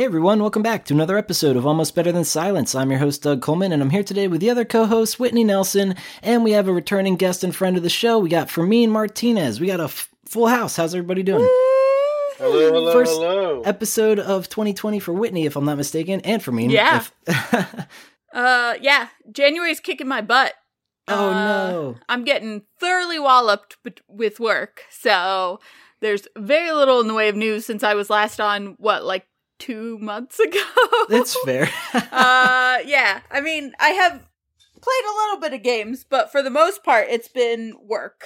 Hey everyone, welcome back to another episode of Almost Better Than Silence. I'm your host, Doug Coleman, and I'm here today with the other co host, Whitney Nelson, and we have a returning guest and friend of the show. We got Fermin Martinez. We got a f- full house. How's everybody doing? Hello, hello, First hello. Episode of 2020 for Whitney, if I'm not mistaken, and Fermin. Yeah. If- Uh, yeah, January's kicking my butt. oh Uh, no. I'm getting thoroughly walloped bet- with work, so there's very little in the way of news since I was last on what like two months ago. That's fair. uh, yeah. I mean, I have played a little bit of games, but for the most part, it's been work.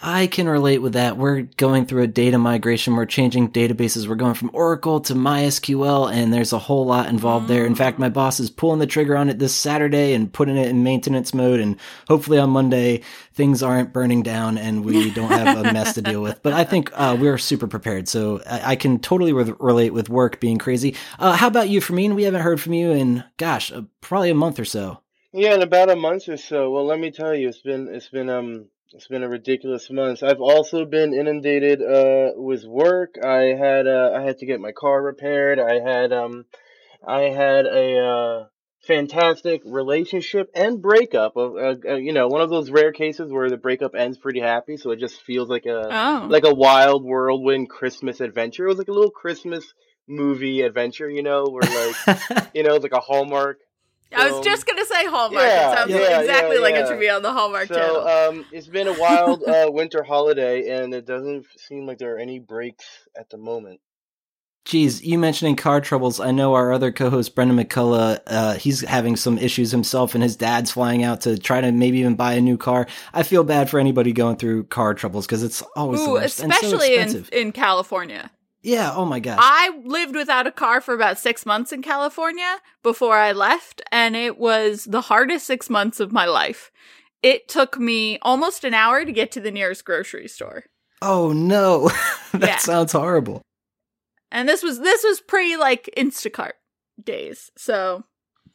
I can relate with that. We're going through a data migration. We're changing databases. We're going from Oracle to MySQL, and there's a whole lot involved there. In fact, my boss is pulling the trigger on it this Saturday and putting it in maintenance mode. And hopefully on Monday, things aren't burning down and we don't have a mess to deal with. But I think uh, we're super prepared. So I, I can totally re- relate with work being crazy. Uh, how about you, Fermin? We haven't heard from you in, gosh, uh, probably a month or so. Yeah, in about a month or so. Well, let me tell you, it's been it's been um it's been a ridiculous month. I've also been inundated uh with work. I had uh I had to get my car repaired. I had um I had a uh fantastic relationship and breakup of uh, uh, you know one of those rare cases where the breakup ends pretty happy, so it just feels like a Oh, like a wild whirlwind Christmas adventure. It was like a little Christmas movie adventure, you know, where like you know, it's like a Hallmark I was just gonna say Hallmark. Yeah, it sounds yeah, exactly yeah, like yeah. it should be on the Hallmark channel. So um, it's been a wild uh, winter holiday, and it doesn't seem like there are any breaks at the moment. Geez, you mentioning car troubles. I know our other co-host Brendan McCullough. Uh, he's having some issues himself, and his dad's flying out to try to maybe even buy a new car. I feel bad for anybody going through car troubles because it's always the Ooh, worst and so especially in, in California. Yeah. Oh my gosh. I lived without a car for about six months in California before I left, and it was the hardest six months of my life. It took me almost an hour to get to the nearest grocery store. oh no, that Yeah. sounds horrible. And this was this was pre like Instacart days. So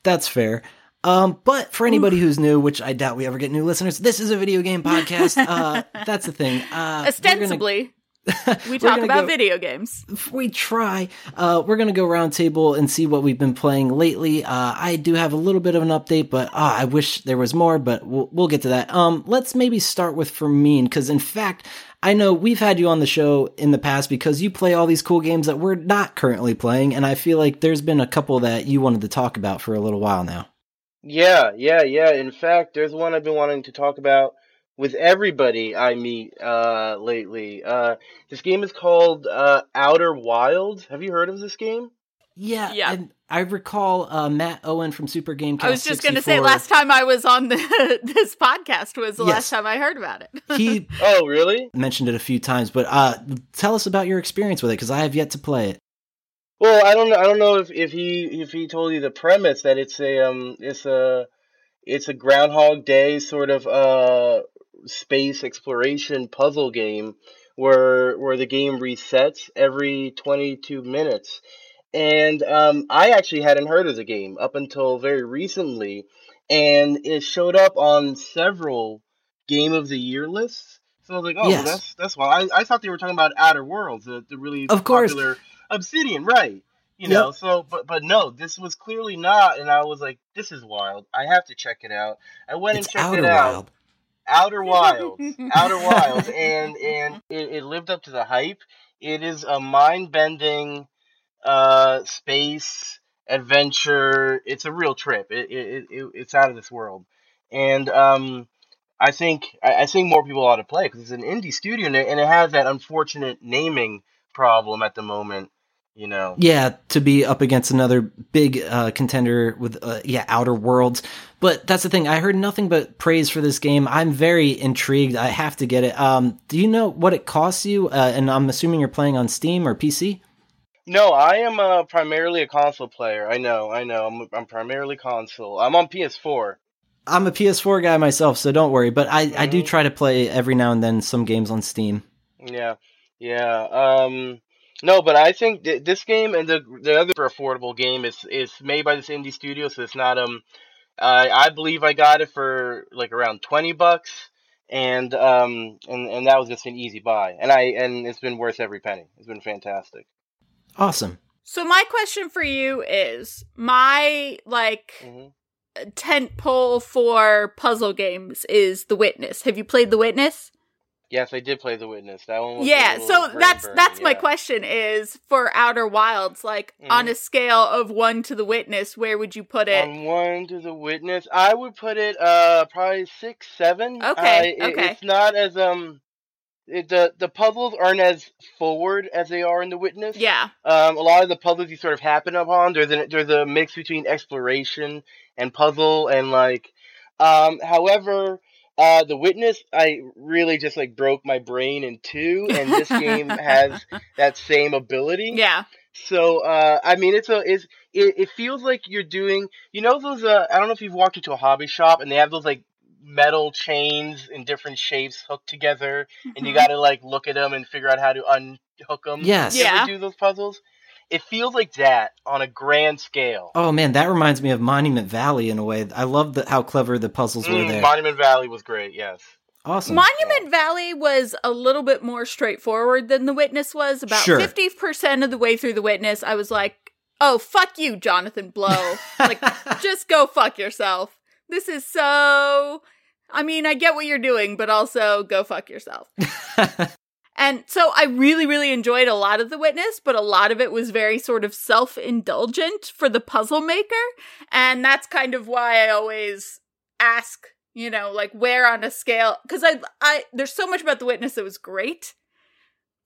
That's fair. Um, but for anybody who's new, which I doubt we ever get new listeners, this is a video game podcast. Uh, that's the thing. Uh, ostensibly we talk about go- video games. we try. Uh, we're gonna go roundtable and see what we've been playing lately. Uh, I do have a little bit of an update, but uh, I wish there was more. But we'll, we'll get to that. Um, let's maybe start with Fermin, because in fact, I know we've had you on the show in the past because you play all these cool games that we're not currently playing, and I feel like there's been a couple that you wanted to talk about for a little while now. Yeah, yeah, yeah. In fact, there's one I've been wanting to talk about with everybody I meet uh, lately. Uh, this game is called uh, Outer Wilds. Have you heard of this game? Yeah, Yeah. And I recall uh, Matt Owen from Super Gamecast. I was just going to say last time I was on the, this podcast was the Yes. last time I heard about it. he Oh, really? mentioned it a few times, but uh, tell us about your experience with it because I have yet to play it. Well, I don't know. I don't know if, if he if he told you the premise that it's a um it's a it's a Groundhog Day sort of uh space exploration puzzle game where where the game resets every 22 minutes. And um I actually hadn't heard of the game up until very recently and it showed up on several game of the year lists. So I was like, oh, Yes. that's that's why I, I thought they were talking about Outer Worlds, the, the really Of course. popular Obsidian, right? You Yep. know, so but but no, this was clearly not, and I was like, this is wild. I have to check it out. I went It's and checked it out. wild. Outer Wilds, Outer Wilds, and and it, it lived up to the hype. It is a mind-bending uh space adventure. It's a real trip. It, it, it it's out of this world, and um. I think I I think more people ought to play because it's an indie studio and it, and it has that unfortunate naming problem at the moment. You know. Yeah, to be up against another big uh, contender with uh, yeah Outer Worlds, but that's the thing. I heard nothing but praise for this game. I'm very intrigued. I have to get it. Um, do you know what it costs you? Uh, and I'm assuming you're playing on Steam or PC. No, I am uh, primarily a console player. I know, I know. I'm I'm primarily console. I'm on PS4. I'm a PS4 guy myself, so don't worry. But I, I do Mhm. try to play every now and then some games on Steam. Yeah, yeah. Um, no, but I think th- this game and the the other affordable game is is made by this indie studio, so it's not um. I I believe I got it for like around twenty bucks, and um and and that was just an easy buy, and I and it's been worth every penny. It's been fantastic. Awesome. So my question for you is my like hmm tent pole for puzzle games is The Witness. Have you played The Witness? Yes, I did play The Witness. That one was Yeah, so that's burning, that's my question is for Outer Wilds like on Mhm. a scale of 1 to The Witness, where would you put it? On one to the witness, I would put it uh probably six, seven. Okay, Uh, it- okay. It's not as um, it, the the puzzles aren't as forward as they are in the witness. yeah. Um, a lot of the puzzles you sort of happen upon. There's a there's a mix between exploration and puzzle and like, um, however. Uh, the witness, I really just like broke my brain in two, and this game has that same ability. Yeah. So uh, I mean, it's a it's it, it feels like you're doing you know those uh I don't know if you've walked into a hobby shop and they have those like metal chains in different shapes hooked together and you Mhm. got to like look at them and figure out how to unhook them. Yes. You Yeah. do those puzzles? It feels like that on a grand scale. Oh man, that reminds me of Monument Valley in a way. I love the, how clever the puzzles were Mm, there. Monument Valley was great. Yes. awesome. Monument Valley was a little bit more straightforward than The Witness was. About Sure. 50% of the way through The Witness, I was like, oh, fuck you, Jonathan Blow. like, just go fuck yourself. This is so. I mean, I get what you're doing, but also go fuck yourself. And so I really, really enjoyed a lot of The Witness, but a lot of it was very sort of self indulgent for the puzzle maker. And that's kind of why I always ask, you know, like where on a scale, because I, I, there's so much about The Witness that was great.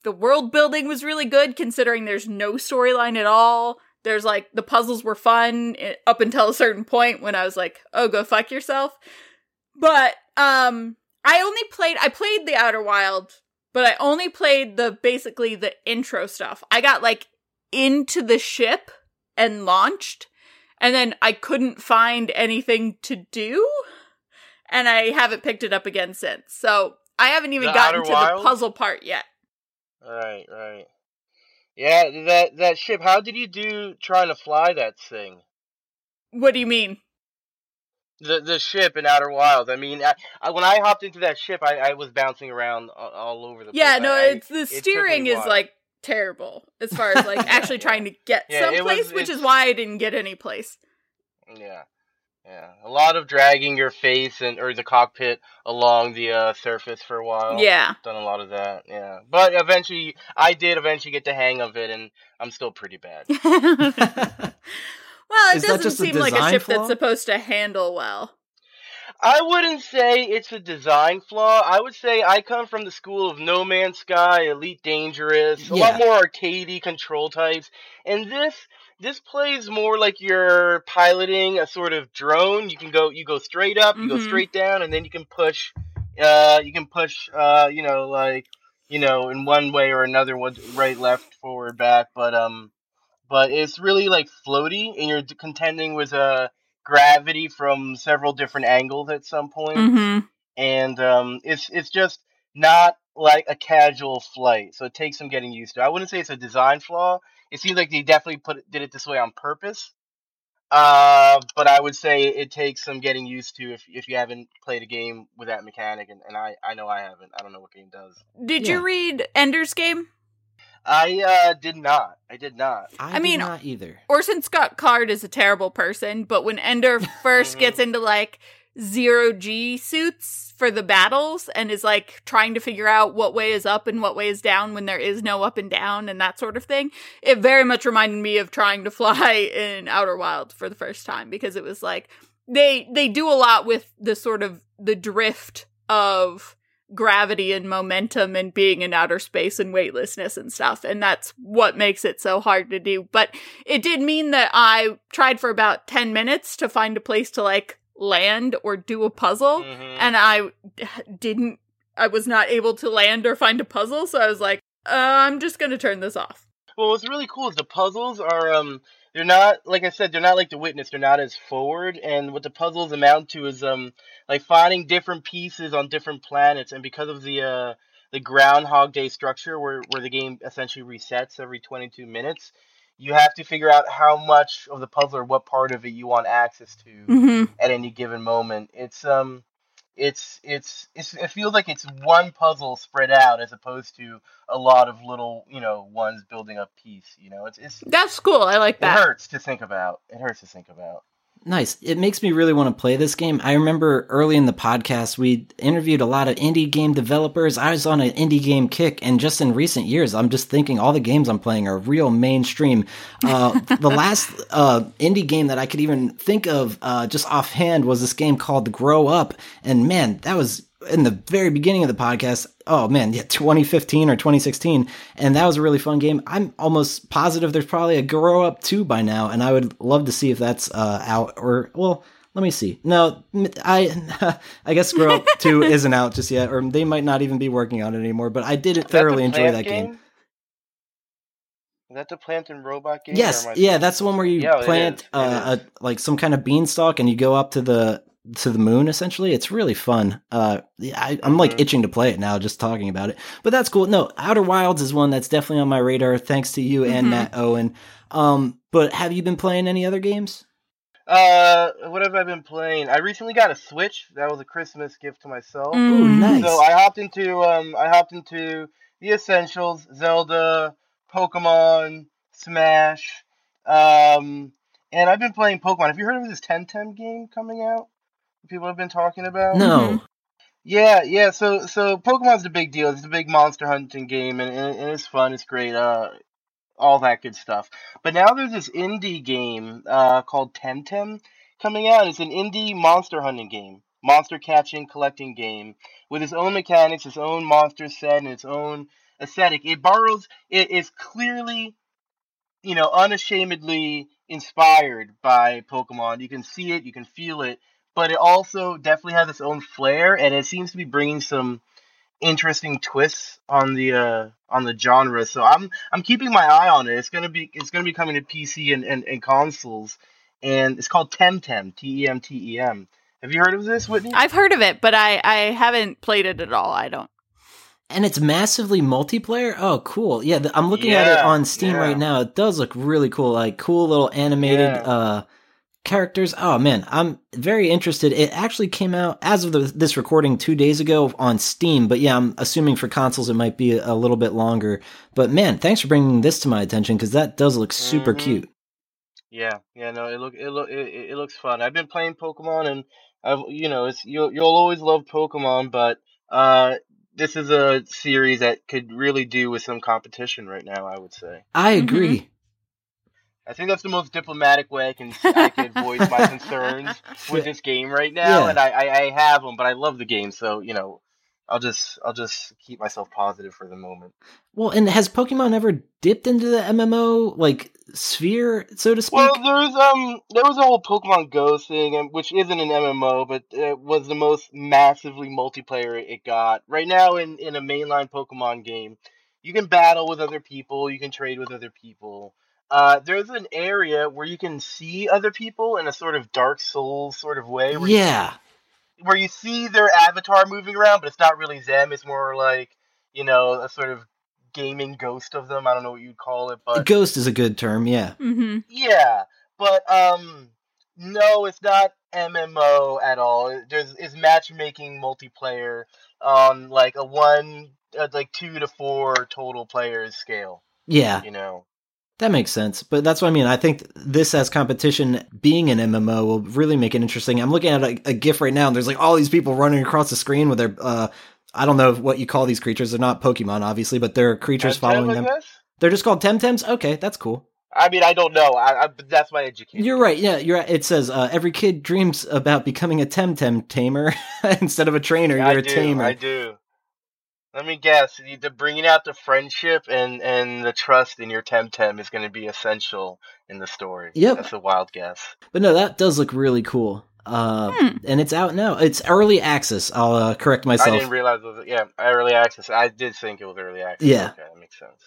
The world building was really good considering there's no storyline at all. There's like the puzzles were fun eh, up until a certain point when I was like, "Oh, go fuck yourself." But um I only played I played the Outer Wild, but I only played the basically the intro stuff. I got like into the ship and launched and then I couldn't find anything to do and I haven't picked it up again since. So, I haven't even The gotten to Wilds? the puzzle part yet. Right. Right. Yeah. That that ship. How did you do trying to fly that thing? What do you mean? The the ship in Outer Wilds. I mean, I, I, when I hopped into that ship, I, I was bouncing around all, all over the place Yeah, place. no, it's the steering is like terrible as far as like actually trying to get Yeah, someplace, was- which is why I didn't get any place. Yeah, yeah. A lot of dragging your face and or the cockpit along the uh, surface for a while. Yeah. done a lot of that. Yeah, but eventually, I did eventually get the hang of it, and I'm still pretty bad. well, it Is that doesn't just a seem like a design ship flaw? that's supposed to handle well. I wouldn't say it's a design flaw. I would say I come from the school of No Man's Sky, Elite Dangerous, a lot more arcadey control types, and this this plays more like you're piloting a sort of drone. You can go you go straight up, you go Mhm. straight down, and then you can push. Uh, you can push. Uh, you know, like you know, in one way or another, what right, left, forward, back. But um, but it's really like floaty, and you're contending with uh gravity from several different angles at some point Mm-hmm. and um, it's it's just not like a casual flight. So it takes some getting used to. I wouldn't say it's a design flaw. It seems like they definitely put it- did it this way on purpose. Uh, but I would say it takes some getting used to if if you haven't played a game with that mechanic, and, and I I know I haven't. I don't know what game does. Did Yeah. you read Ender's Game? I uh did not. I did not. I, I did mean- not either. Orson Scott Card is a terrible person, but when Ender first gets into like zero G suits for the battles and is like trying to figure out what way is up and what way is down when there is no up and down and that sort of thing, it very much reminded me of trying to fly in Outer Wild for the first time because it was like they they do a lot with the sort of the drift of gravity and momentum and being in outer space and weightlessness and stuff and that's what makes it so hard to do but it did mean that I tried for about 10 minutes to find a place to like land or do a puzzle Mhm. and I didn't I was not able to land or find a puzzle so I was like uh, I'm just going to turn this off. Well, what's really cool is the puzzles are um they're not like I said they're not like the witness they're not as forward and what the puzzles amount to is um like finding different pieces on different planets and because of the uh the Groundhog Day structure where where the game essentially resets every 22 minutes you have to figure out how much of the puzzle or what part of it you want access to Mhm. at any given moment. It's um it's it's it's it feels like it's one puzzle spread out as opposed to a lot of little you know ones building up piece. You know, it's it's That's cool. I like that. it hurts to think about. It hurts to think about. Nice. It makes me really want to play this game. I remember early in the podcast, we interviewed a lot of indie game developers. I was on an indie game kick, and just in recent years, I'm just thinking all the games I'm playing are real mainstream. Uh, the last uh, indie game that I could even think of uh, just offhand was this game called Grow Up. And man, that was in the very beginning of the podcast. Oh man, yeah, 2015 or 2016. And that was a really fun game. I'm almost positive there's probably a Grow Up 2 by now, and I would love to see if that's uh, out or, well, let me see. No, I I guess Grow Up 2 isn't out just yet, or they might not even be working on it anymore, but I did thoroughly enjoy that game. Is that the plant and robot game? Yes, yeah, that's the one where you Yeah, plant uh, a like some kind of beanstalk and you go up to the to the moon. Essentially, it's really fun. Uh, I, I'm like Mhm. itching to play it now, just talking about it. But that's cool. No, Outer Wilds is one that's definitely on my radar. Thanks to you and Mhm. Matt Owen. Um, but have you been playing any other games? Uh, what have I been playing? I recently got a Switch. That was a Christmas gift to myself. Ooh, Mm. nice. So I hopped into um I hopped into the essentials, Zelda, Pokemon, Smash, um, and I've been playing Pokemon. Have you heard of this Temtem game coming out? People have been talking about. No. Mhm. Yeah, yeah. So so Pokemon's a big deal. It's a big monster hunting game, and, and, and it's fun. It's great. Uh, all that good stuff. But now there's this indie game uh, called Temtem coming out. It's an indie monster hunting game, monster catching, collecting game with its own mechanics, its own monster set, and its own aesthetic. It borrows. It is clearly, you know, unashamedly inspired by Pokemon. You can see it, you can feel it, but it also definitely has its own flair, and it seems to be bringing some interesting twists on the uh on the genre. So I'm I'm keeping my eye on it. It's gonna be it's gonna be coming to PC and, and, and consoles, and it's called Temtem T E M T E M. Have you heard of this, Whitney? I've heard of it, but I I haven't played it at all. I don't. And it's massively multiplayer. Oh, cool! Yeah, th- I'm looking at it on Steam yeah. right now. It does look really cool. Like cool little animated Yeah. uh characters. Oh man, I'm very interested. It actually came out as of the, this recording two days ago on Steam. But yeah, I'm assuming for consoles it might be a, a little bit longer. But man, thanks for bringing this to my attention because that does look super Mhm. cute. Yeah, yeah, no, it look it look it, it it looks fun. I've been playing Pokemon, and I've you know it's you'll you'll always love Pokemon, but uh, this is a series that could really do with some competition right now. I would say. I Mhm. agree. I think that's the most diplomatic way I can I can voice my concerns with this game right now, Yeah. and I, I I have them, but I love the game, so you know, I'll just I'll just keep myself positive for the moment. Well, and has Pokemon ever dipped into the MMO like sphere, so to speak? Well, there's um there was a whole Pokemon Go thing, um, which isn't an MMO, but it was the most massively multiplayer it got. Right now, in in a mainline Pokemon game, you can battle with other people, you can trade with other people. Uh, there's an area where you can see other people in a sort of Dark Souls sort of way, where you yeah. where you see their avatar moving around, but it's not really them. It's more like you know a sort of gaming ghost of them. I don't know what you'd call it, but Ghost is a good term. Yeah. hmm yeah, but um, no, it's not MMO at all. There's is matchmaking multiplayer on like a one, uh, like two to four total players scale. Yeah. You know. That makes sense. But that's what I mean. I think this as competition being an MMO will really make it interesting. I'm looking at a, a GIF right now and there's like all these people running across the screen with their, uh, I don't know what you call these creatures. They're not Pokemon, obviously, but they're creatures Temtem, following I them. They're just called Temtems? Okay, that's cool. I mean, I don't know. I, I but that's my education. You're right. Yeah, you're right. It says, uh, every kid dreams about becoming a Temtem tamer. Instead of a trainer, I you're a do. tamer. I do. Let me guess. you- The bringing out the friendship and and the trust in your Temtem is going to be essential in the story. Yep. That's a wild guess. But no, that does look really cool. Uh, Hmm. and it's out now. It's early access. I'll uh, correct myself. I myself. didn't realize it was yeah early access. I did think it was early access. Yeah. Okay, that makes sense.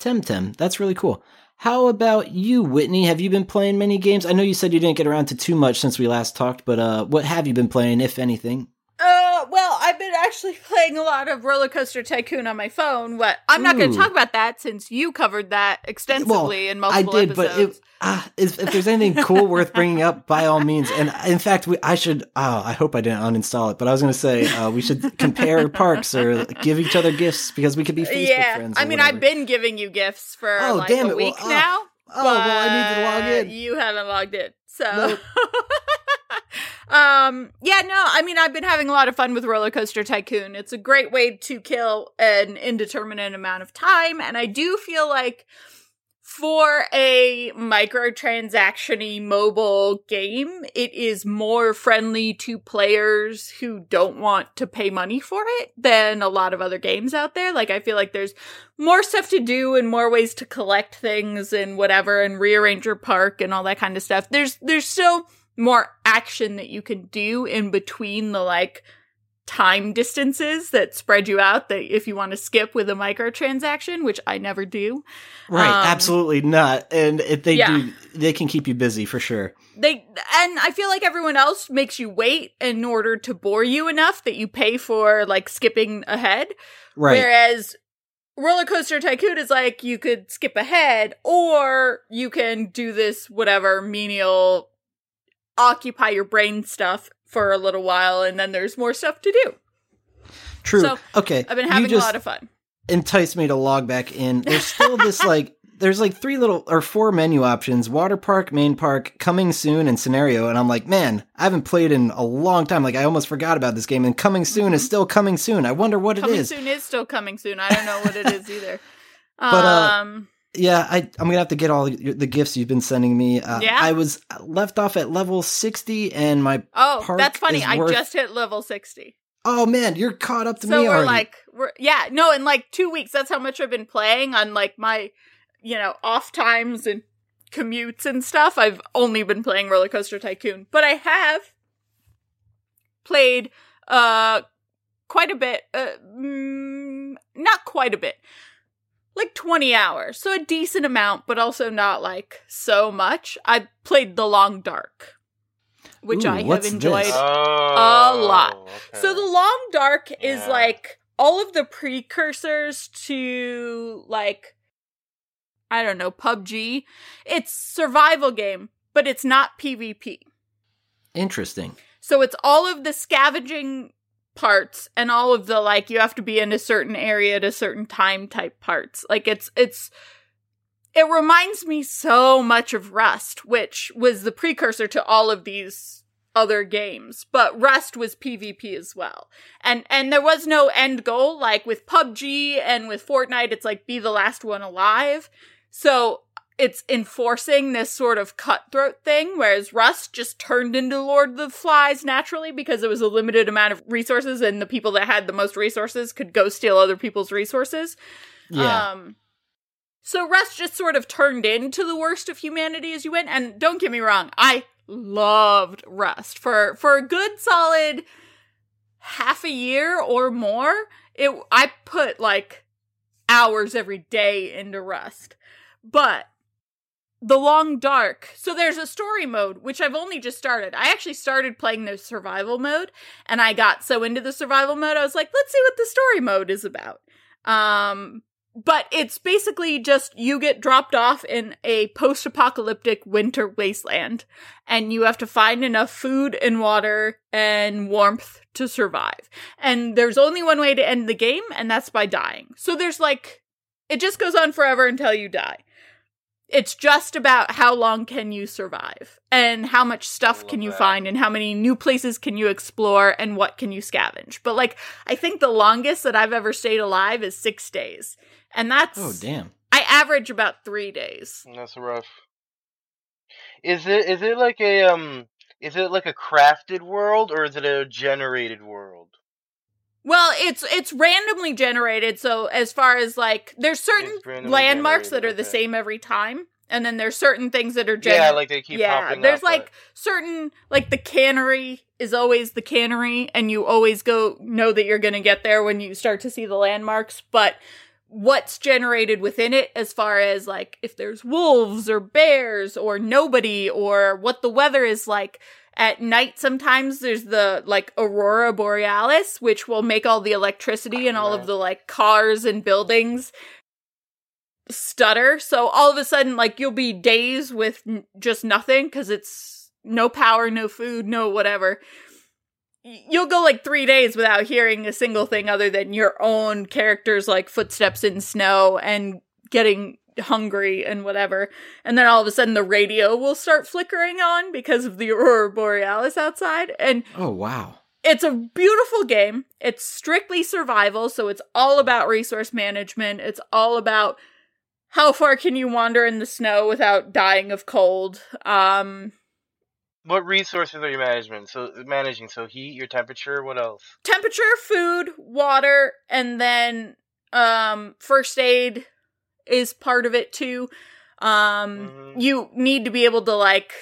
Temtem. That's really cool. How about you, Whitney? Have you been playing many games? I know you said you didn't get around to too much since we last talked, but uh, what have you been playing, if anything? Uh, well, I've been actually playing a lot of Roller Coaster Tycoon on my phone. What I'm not going to talk about that since you covered that extensively in multiple I did, but episodes. it, ah, if, if there's anything cool worth bringing up, by all means. And in fact, we, I should. Oh, I hope I didn't uninstall it. But I was going to say uh, we should compare parks or give each other gifts because we could be Facebook yeah, friends. I mean, whatever. I've been giving you gifts for Oh, like damn a it. Well, week oh, now. Oh well, I need to log but in. You haven't logged in, so. Nope. um. Yeah. No. I mean, I've been having a lot of fun with Roller Coaster Tycoon. It's a great way to kill an indeterminate amount of time, and I do feel like for a microtransaction-y mobile game, it is more friendly to players who don't want to pay money for it than a lot of other games out there. Like I feel like there's more stuff to do and more ways to collect things and whatever and rearrange your park and all that kind of stuff. There's there's still more action that you can do in between the like time distances that spread you out that if you want to skip with a microtransaction, which I never do. Right, Um, absolutely not. And if they yeah. do, they can keep you busy for sure. They and I feel like everyone else makes you wait in order to bore you enough that you pay for like skipping ahead. Right. Whereas Roller Coaster Tycoon is like you could skip ahead or you can do this whatever menial occupy your brain stuff for a little while and then there's more stuff to do. True. so, okay. I've been having a lot of fun. Entice me to log back in. There's still this like there's like three little or four menu options: water park, main park, coming soon, and scenario. And I'm like, man, I haven't played in a long time. Like I almost forgot about this game. And coming soon is still coming soon. I wonder what Mm-hmm. Coming soon is still coming soon. I don't know what it is either. But, uh, um Yeah, I, I'm gonna have to get all the, the gifts you've been sending me. Uh, Yeah? I was left off at level 60, and my Oh, that's funny. I worth- just hit level 60. oh man, you're caught up to so me we're already. like we're yeah no in like two weeks that's how much i've been playing on like my you know off times and commutes and stuff i've only been playing roller coaster tycoon but i have played uh quite a bit uh, mm, not quite a bit 20 hours so a decent amount but also not like so much i played the long dark which Ooh, i have enjoyed this? Oh, lot. okay. so the long dark is like all of the precursors to like I don't know, PUBG. It's survival game, but it's not PvP. Interesting. So it's all of the scavenging parts and all of the like you have to be in a certain area at a certain time type parts. Like it's it's it reminds me so much of Rust, which was the precursor to all of these other games. But Rust was PvP as well. And and there was no end goal like with PUBG and with Fortnite it's like be the last one alive. So it's enforcing this sort of cutthroat thing, whereas Rust just turned into Lord of the Flies naturally because it was a limited amount of resources and the people that had the most resources could go steal other people's resources. Yeah. Um, so Rust just sort of turned into the worst of humanity as you went. And don't get me wrong, I loved Rust for for a good solid half a year or more. It I put like hours every day into Rust, but the long dark. So there's a story mode, which I've only just started. I actually started playing the survival mode, and I got so into the survival mode, I was like, let's see what the story mode is about. Um, but it's basically just you get dropped off in a post apocalyptic winter wasteland, and you have to find enough food and water and warmth to survive. And there's only one way to end the game, and that's by dying. So there's like, it just goes on forever until you die. It's just about how long can you survive and how much stuff can you that. find and how many new places can you explore and what can you scavenge. But like I think the longest that I've ever stayed alive is 6 days. And that's oh damn. I average about 3 days. That's rough. Is it is it like a um is it like a crafted world or is it a generated world? Well, it's it's randomly generated. So as far as like, there's certain landmarks that are the okay. same every time, and then there's certain things that are just Yeah, like they keep yeah, there's up, like certain like the cannery is always the cannery, and you always go know that you're gonna get there when you start to see the landmarks. But what's generated within it, as far as like if there's wolves or bears or nobody or what the weather is like, At night, sometimes there's the like aurora borealis, which will make all the electricity and all of the like cars and buildings stutter. So all of a sudden, like you'll be days with n- just nothing because it's no power, no food, no whatever. You'll go like three days without hearing a single thing other than your own characters' like footsteps in snow and getting hungry and whatever. And then all of a sudden the radio will start flickering on because of the aurora borealis outside. And Oh wow. it's a beautiful game. It's strictly survival, so it's all about resource management. It's all about how far can you wander in the snow without dying of cold. Um What resources are you managing? So managing so heat, your temperature, what else? temperature, food, water, and then um first aid is part of it too. Um Mhm. you need to be able to like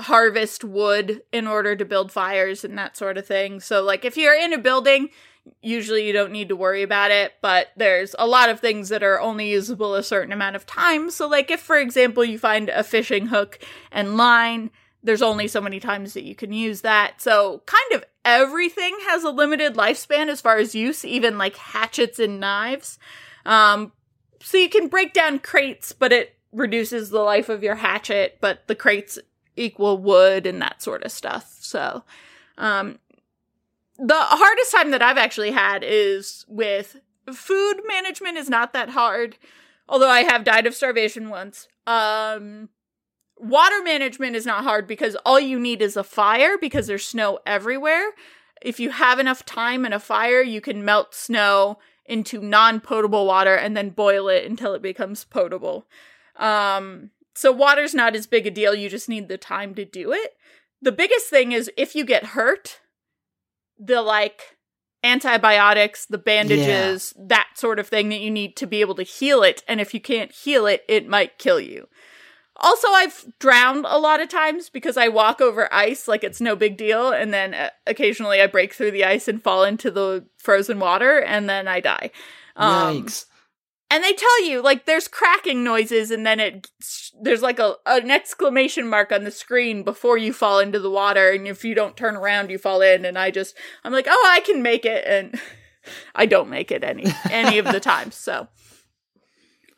harvest wood in order to build fires and that sort of thing. So like if you're in a building, usually you don't need to worry about it, but there's a lot of things that are only usable a certain amount of time. So like if for example you find a fishing hook and line, there's only so many times that you can use that. So kind of everything has a limited lifespan as far as use, even like hatchets and knives. Um so you can break down crates, but it reduces the life of your hatchet, but the crates equal wood and that sort of stuff. So, um, the hardest time that I've actually had is with food management is not that hard, although I have died of starvation once. Um, water management is not hard because all you need is a fire because there's snow everywhere. If you have enough time and a fire, you can melt snow into non-potable water and then boil it until it becomes potable. Um, so water's not as big a deal. You just need the time to do it. The biggest thing is if you get hurt, the like antibiotics, the bandages, that sort of thing that you need to be able to heal it. And if you can't heal it, it might kill you. Also, I've drowned a lot of times because I walk over ice like it's no big deal, and then uh, occasionally I break through the ice and fall into the frozen water, and then I die. Um, Yikes. and they tell you like there's cracking noises and then it there's like a an exclamation mark on the screen before you fall into the water and if you don't turn around you fall in and i just i'm like oh i can make it and i don't make it any any of the times so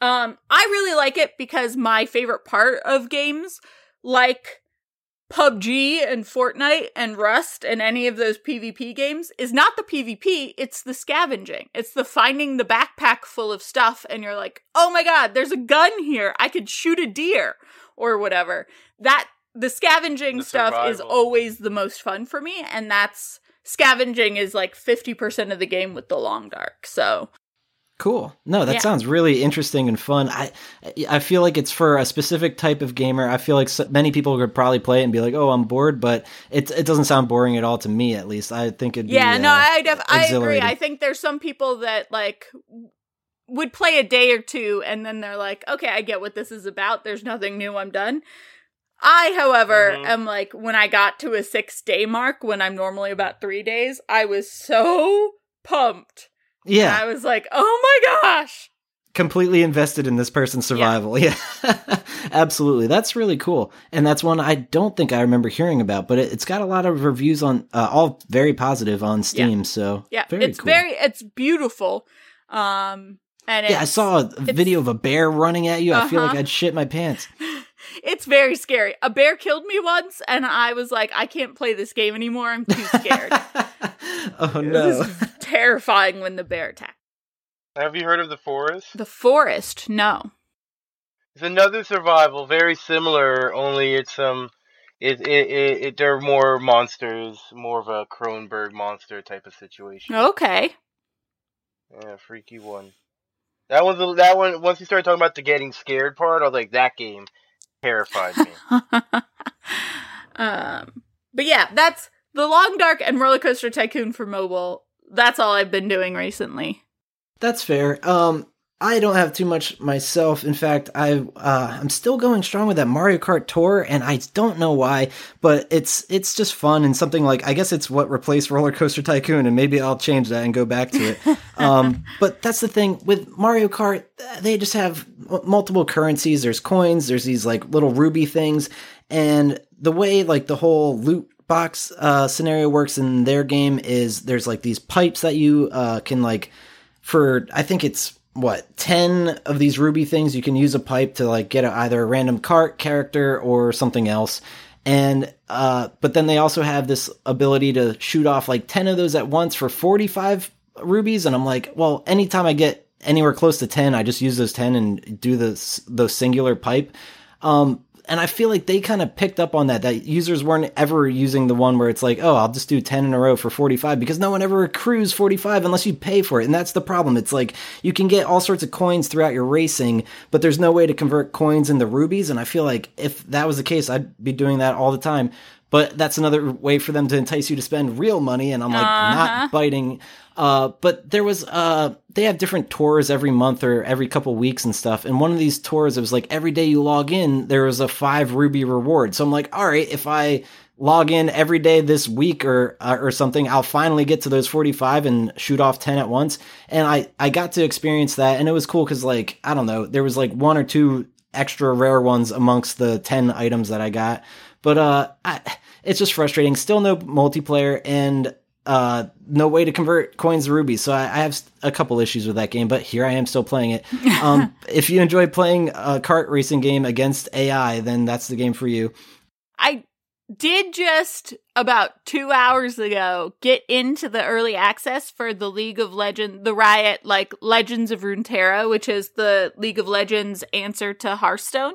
um i really like it because my favorite part of games like PUBG and Fortnite and Rust and any of those PvP games is not the PvP, it's the scavenging. It's the finding the backpack full of stuff and you're like, "Oh my god, there's a gun here. I could shoot a deer." Or whatever. That the scavenging The stuff is always the most fun for me and that's scavenging is like 50% of the game with the long dark. So, Cool. No, that Yeah. sounds really interesting and fun. I I feel like it's for a specific type of gamer. I feel like so, many people could probably play it and be like, "Oh, I'm bored," but it it doesn't sound boring at all to me. At least I think it'd yeah, be, no, uh, I def- I agree. I think there's some people that like would play a day or two and then they're like, okay, I get what this is about. There's nothing new. I'm done. I, however, Mhm. am like when I got to a six day mark when I'm normally about three days, I was so pumped. Yeah, I was like, oh my gosh. completely invested in this person's survival. Yeah, absolutely. That's really cool, and that's one I don't think I remember hearing about. But it, it's got a lot of reviews on, uh, all very positive on Steam. So Yeah, very it's cool. very, it's beautiful. Um, and Yeah, I saw a video of a bear running at you. I feel like Uh-huh. I'd shit my pants. It's very scary. A bear killed me once, and I was like, I can't play this game anymore. I'm too scared. oh It no. was terrifying when the bear attacked. Have you heard of the forest? The forest, no. It's another survival, very similar. Only it's um, it it it, it they're more monsters, more of a Cronenberg monster type of situation. Okay. Yeah, freaky one. That was that one. Once you started talking about the getting scared part, I was like, that game terrified me. um, but yeah, that's the Long Dark and Roller Coaster Tycoon for mobile. That's all I've been doing recently. That's fair. Um, I don't have too much myself. In fact, I uh, I'm still going strong with that Mario Kart Tour, and I don't know why, but it's it's just fun and something like I guess it's what replaced Roller Coaster Tycoon, and maybe I'll change that and go back to it. um, but that's the thing with Mario Kart; they just have multiple currencies. There's coins. There's these like little ruby things, and the way like the whole loot box uh, scenario works in their game is there's like these pipes that you uh, can like for I think it's what 10 of these ruby things you can use a pipe to like get a, either a random cart character or something else. And uh but then they also have this ability to shoot off like 10 of those at once for 45 rubies. And i'm like well anytime i get anywhere close to 10 i just use those 10 and do this those singular pipe. Um and I feel like they kind of picked up on that. That users weren't ever using the one where it's like, oh, I'll just do 10 in a row for 45 because no one ever accrues 45 unless you pay for it. And that's the problem. It's like you can get all sorts of coins throughout your racing, but there's no way to convert coins into rubies. And I feel like if that was the case, I'd be doing that all the time. But that's another way for them to entice you to spend real money. And I'm like, uh-huh. not biting uh, but there was uh, they have different tours every month or every couple weeks and stuff. And one of these tours, it was like every day you log in, there was a five ruby reward. So I'm like, all right, if I log in every day this week or uh, or something, I'll finally get to those 45 and shoot off 10 at once. And I I got to experience that, and it was cool because like I don't know, there was like one or two extra rare ones amongst the 10 items that I got. But uh, I, it's just frustrating. Still no multiplayer, and uh, no way to convert coins to rubies. So I, I, have a couple issues with that game, but here I am still playing it. Um, if you enjoy playing a kart racing game against AI, then that's the game for you. I did just about two hours ago get into the early access for the League of Legends, the Riot, like Legends of Runeterra, which is the League of Legends answer to Hearthstone.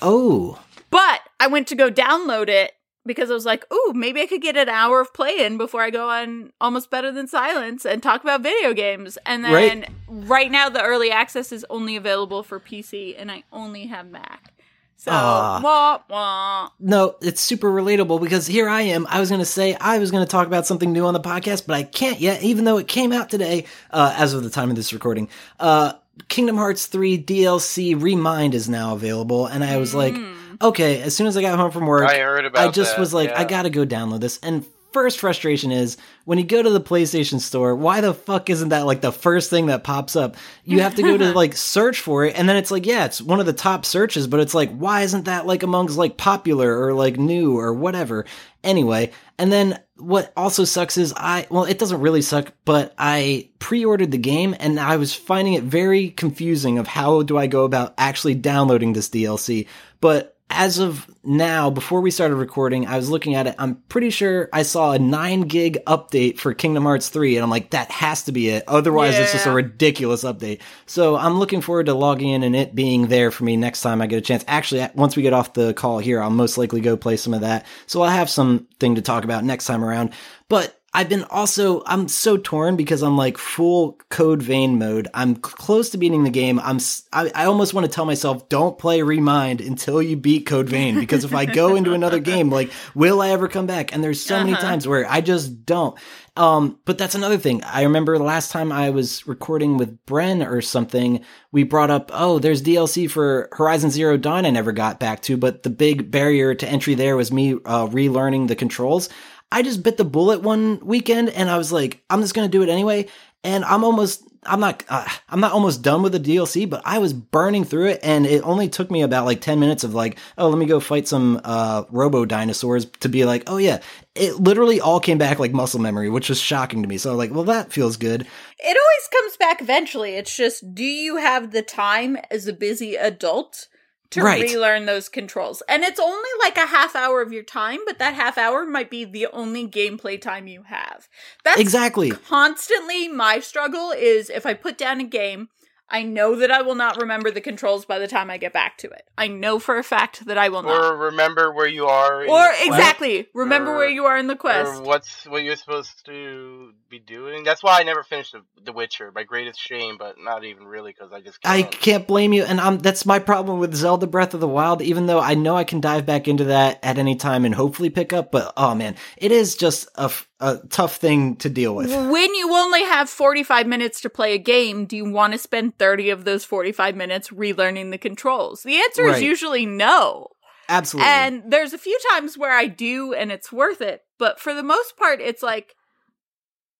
Oh. But I went to go download it because I was like, ooh, maybe I could get an hour of play in before I go on Almost Better Than Silence and talk about video games. And then right, right now, the early access is only available for PC, and I only have Mac. So, uh, wah, wah. no, it's super relatable because here I am. I was going to say I was going to talk about something new on the podcast, but I can't yet, even though it came out today, uh, as of the time of this recording. Uh, Kingdom Hearts 3 DLC Remind is now available, and I was mm. like, okay, as soon as I got home from work, I heard about I just that, was like, yeah. I gotta go download this. And first frustration is when you go to the PlayStation store, why the fuck isn't that like the first thing that pops up? You have to go to like search for it, and then it's like, yeah, it's one of the top searches, but it's like, why isn't that like amongst like popular or like new or whatever? Anyway, and then what also sucks is I, well, it doesn't really suck, but I pre-ordered the game and I was finding it very confusing of how do I go about actually downloading this DLC. But as of now, before we started recording, I was looking at it. I'm pretty sure I saw a 9 gig update for Kingdom Hearts 3, and I'm like, that has to be it. Otherwise, yeah. it's just a ridiculous update. So I'm looking forward to logging in and it being there for me next time I get a chance. Actually, once we get off the call here, I'll most likely go play some of that. So I'll have something to talk about next time around. But I've been also I'm so torn because I'm like full code vein mode. I'm close to beating the game. I'm I, I almost want to tell myself don't play Remind until you beat Code Vein because if I go into another game, like will I ever come back? And there's so uh-huh. many times where I just don't. Um, but that's another thing. I remember the last time I was recording with Bren or something, we brought up, oh, there's DLC for Horizon Zero Dawn I never got back to, but the big barrier to entry there was me uh, relearning the controls. I just bit the bullet one weekend and I was like, I'm just going to do it anyway. And I'm almost, I'm not, uh, I'm not almost done with the DLC, but I was burning through it and it only took me about like 10 minutes of like, oh, let me go fight some, uh, robo dinosaurs to be like, oh yeah, it literally all came back like muscle memory, which was shocking to me. So like, well, that feels good. It always comes back eventually. It's just, do you have the time as a busy adult? To right. relearn those controls. And it's only like a half hour of your time, but that half hour might be the only gameplay time you have. That's exactly constantly my struggle is if I put down a game I know that I will not remember the controls by the time I get back to it. I know for a fact that I will not. Or remember where you are. or exactly, remember or, where you are in the quest. Or what's what you're supposed to be doing. That's why I never finished The Witcher. My greatest shame, but not even really because I just. Can't. I can't blame you, and I'm, that's my problem with Zelda Breath of the Wild. Even though I know I can dive back into that at any time and hopefully pick up, but oh man, it is just a a tough thing to deal with. When you only have 45 minutes to play a game, do you want to spend 30 of those 45 minutes relearning the controls? The answer right. is usually no. Absolutely. And there's a few times where I do and it's worth it, but for the most part it's like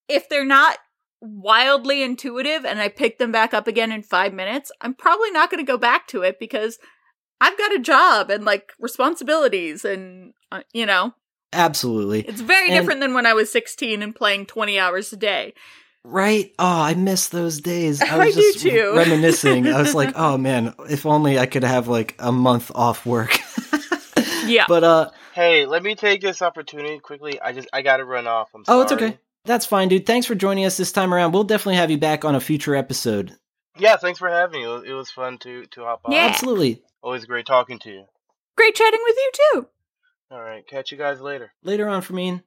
if they're not wildly intuitive and I pick them back up again in 5 minutes, I'm probably not going to go back to it because I've got a job and like responsibilities and uh, you know, Absolutely. It's very And- different than when I was 16 and playing 20 hours a day. Right? Oh, I miss those days. I I was do just too. reminiscing. I was like, oh man, if only I could have like a month off work. Yeah. but uh Hey, let me take this opportunity quickly. I just I gotta run off. I'm oh, it's okay. That's fine, dude. Thanks for joining us this time around. We'll definitely have you back on a future episode. Yeah, thanks for having me. It was, fun to to hop on. Yeah. Absolutely. Always great talking to you. Great chatting with you too. All right, catch you guys later. Later on, Fermin.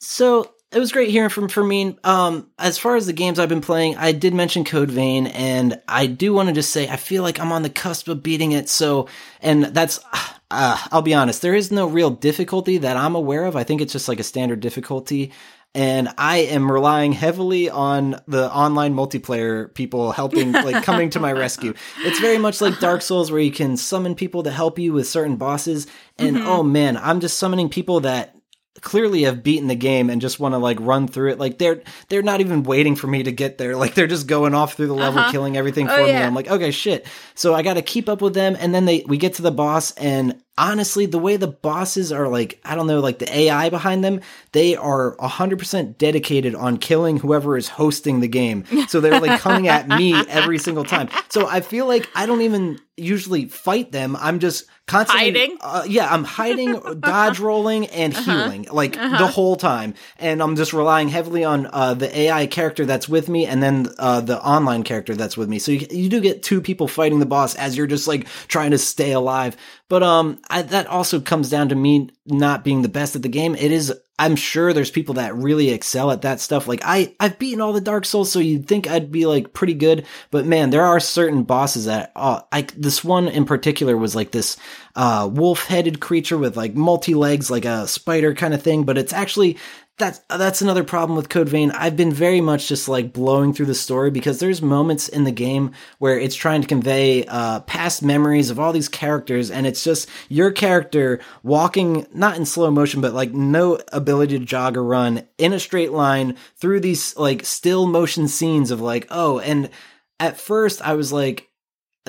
So it was great hearing from Fermin. Um, as far as the games I've been playing, I did mention Code Vein, and I do want to just say I feel like I'm on the cusp of beating it. So, and that's, uh, I'll be honest, there is no real difficulty that I'm aware of. I think it's just like a standard difficulty. And I am relying heavily on the online multiplayer people helping, like coming to my rescue. It's very much like Dark Souls, where you can summon people to help you with certain bosses. And Mhm. oh man, I'm just summoning people that clearly have beaten the game and just want to like run through it like they're they're not even waiting for me to get there like they're just going off through the level Uh-huh. killing everything Oh, for me yeah. i'm like okay shit so i got to keep up with them and then they we get to the boss and honestly the way the bosses are like i don't know like the ai behind them they are 100% dedicated on killing whoever is hosting the game. So they're like coming at me every single time. So i feel like i don't even usually fight them. I'm just constantly Hiding? uh, yeah i'm hiding dodge rolling and Uh-huh. healing like the whole time. And i'm just relying heavily on uh, the ai character that's with me and then uh, the online character that's with me. So you, you do get two people fighting the boss as you're just like trying to stay alive. But um I, that also comes down to me not being the best at the game. It is i'm sure there's people that really excel at that stuff. Like i i've beaten all the dark souls so you'd think i'd be like pretty good. But man there are certain bosses that uh, i this one in particular was like this uh wolf-headed creature with like multi-legs like a spider kind of thing. But it's actually that's that's another problem with Code Vein. I've been very much just like blowing through the story because there's moments in the game where it's trying to convey uh, past memories of all these characters, and it's just your character walking not in slow motion, but like no ability to jog or run in a straight line through these like still motion scenes of like oh, and at first I was like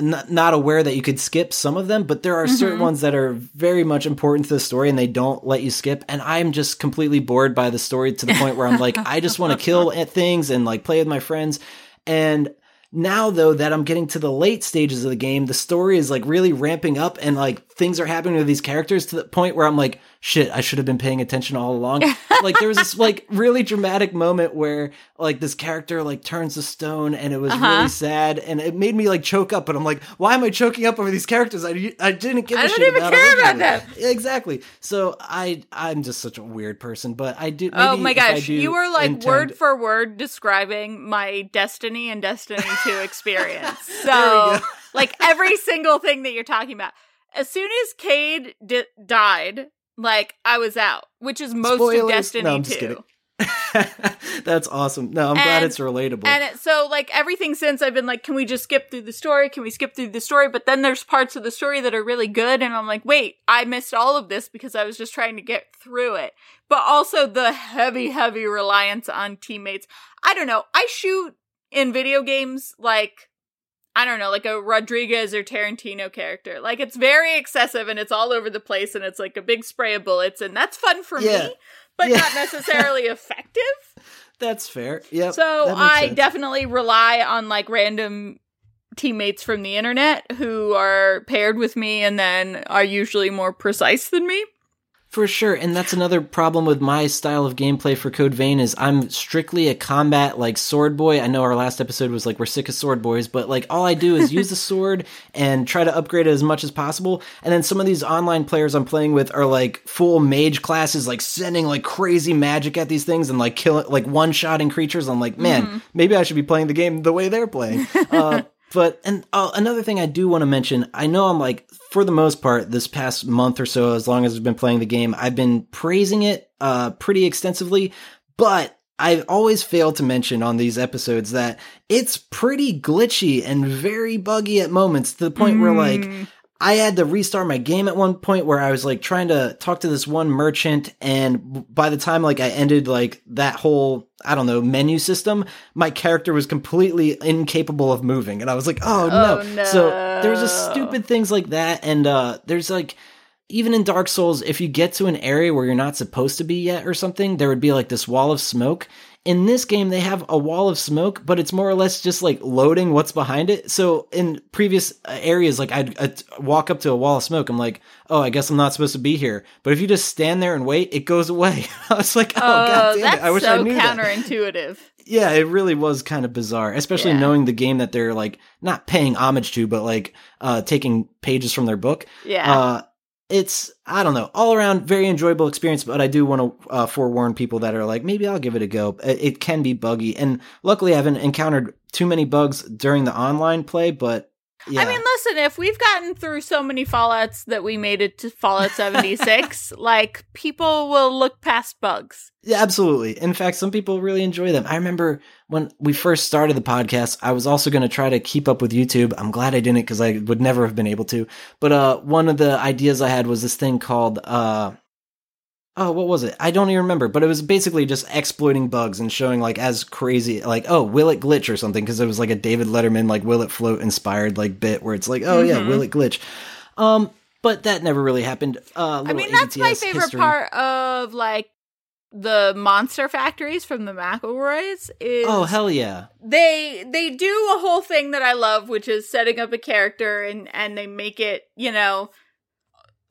not, not aware that you could skip some of them, but there are certain Mhm. ones that are very much important to the story and they don't let you skip. And I'm just completely bored by the story to the point where I'm like, I just want to kill at things and like play with my friends. And now though that I'm getting to the late stages of the game, the story is like really ramping up and like things are happening to these characters to the point where I'm like, shit, I should have been paying attention all along. like there was this like really dramatic moment where like this character like turns to stone and it was Uh-huh. really sad and it made me like choke up. But I'm like, why am I choking up over these characters? I, I didn't give a I don't shit even about care about originally. Exactly. So I I'm just such a weird person, but I do. oh my gosh, you were like intend- word for word describing my Destiny and Destiny 2 experience. So, like every single thing that you're talking about. As soon as Cayde di- died, like I was out, which is most Spoilers. of Destiny No, I'm just 2. kidding. That's awesome. No, I'm glad it's relatable. And it, so, like, everything since I've been like, can we just skip through the story? Can we skip through the story? But then there's parts of the story that are really good. And I'm like, wait, I missed all of this because I was just trying to get through it. But also the heavy, heavy reliance on teammates. I don't know. I shoot in video games like, I don't know, like a Rodriguez or Tarantino character. Like, it's very excessive and it's all over the place and it's like a big spray of bullets. And that's fun for Yeah. me, but Yeah. not necessarily effective. That's fair. Yeah. So I sense. definitely rely on like random teammates from the internet who are paired with me and then are usually more precise than me. For sure, and that's another problem with my style of gameplay for Code Vein is I'm strictly a combat like sword boy. I know our last episode was like we're sick of sword boys, but like all I do is use the sword and try to upgrade it as much as possible. And then some of these online players I'm playing with are like full mage classes, like sending like crazy magic at these things and like killing like one shotting creatures. I'm like, man, maybe I should be playing the game the way they're playing. Uh, but and uh, another thing I do want to mention, I know I'm like for the most part this past month or so, as long as I've been playing the game, I've been praising it uh, pretty extensively, but. I've always failed to mention on these episodes that it's pretty glitchy and very buggy at moments to the point where like Mm. I had to restart my game at one point where I was like trying to talk to this one merchant and by the time like I ended like that whole I don't know menu system my character was completely incapable of moving and I was like oh, Oh, no. so there's just stupid things like that and uh there's like even in Dark Souls, if you get to an area where you're not supposed to be yet or something, there would be like this wall of smoke. In this game, they have a wall of smoke, but it's more or less just like loading what's behind it. So in previous uh, areas, like I'd, I'd walk up to a wall of smoke, I'm like, oh, I guess I'm not supposed to be here. But if you just stand there and wait, it goes away. I was like, oh, god damn that's it! I wish so I knew that counterintuitive. yeah, it really was kind of bizarre, especially Yeah. knowing the game that they're like not paying homage to, but like uh taking pages from their book. Yeah. Uh it's I don't know, all around very enjoyable experience, but I do want to uh, forewarn people that are like maybe I'll give it a go. It, it can be buggy, and luckily I haven't encountered too many bugs during the online play, but yeah. I mean, listen, if we've gotten through so many Fallouts that we made it to Fallout 76, like people will look past bugs. Yeah, absolutely. In fact, some people really enjoy them. I remember when we first started the podcast, I was also going to try to keep up with YouTube. I'm glad I didn't because I would never have been able to. But uh, one of the ideas I had was this thing called uh, oh, what was it? I don't even remember. But it was basically just exploiting bugs and showing like as crazy, like oh, will it glitch or something? Because it was like a David Letterman like will it float inspired like bit where it's like oh yeah, Mhm. will it glitch? Um, but that never really happened. Uh, I mean, that's my favorite history. part of like the monster factories from the McElroys is Oh hell yeah! they they do a whole thing that I love, which is setting up a character and and they make it, you know,